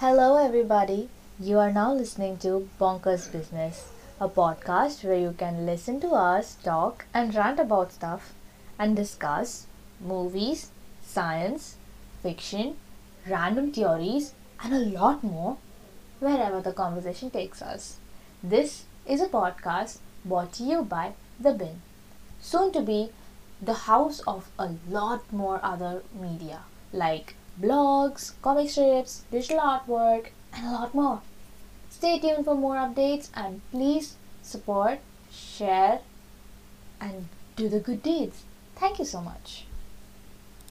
Hello, everybody. You are now listening to Bonkers Business, a podcast where you can listen to us talk and rant about stuff and discuss movies, science, fiction, random theories, and a lot more wherever the conversation takes us. This is a podcast brought to you by The Bin, soon to be the house of a lot more other media like blogs, comic strips, digital artwork, and a lot more. Stay tuned for more updates and please support, share, and do the good deeds. Thank you so much.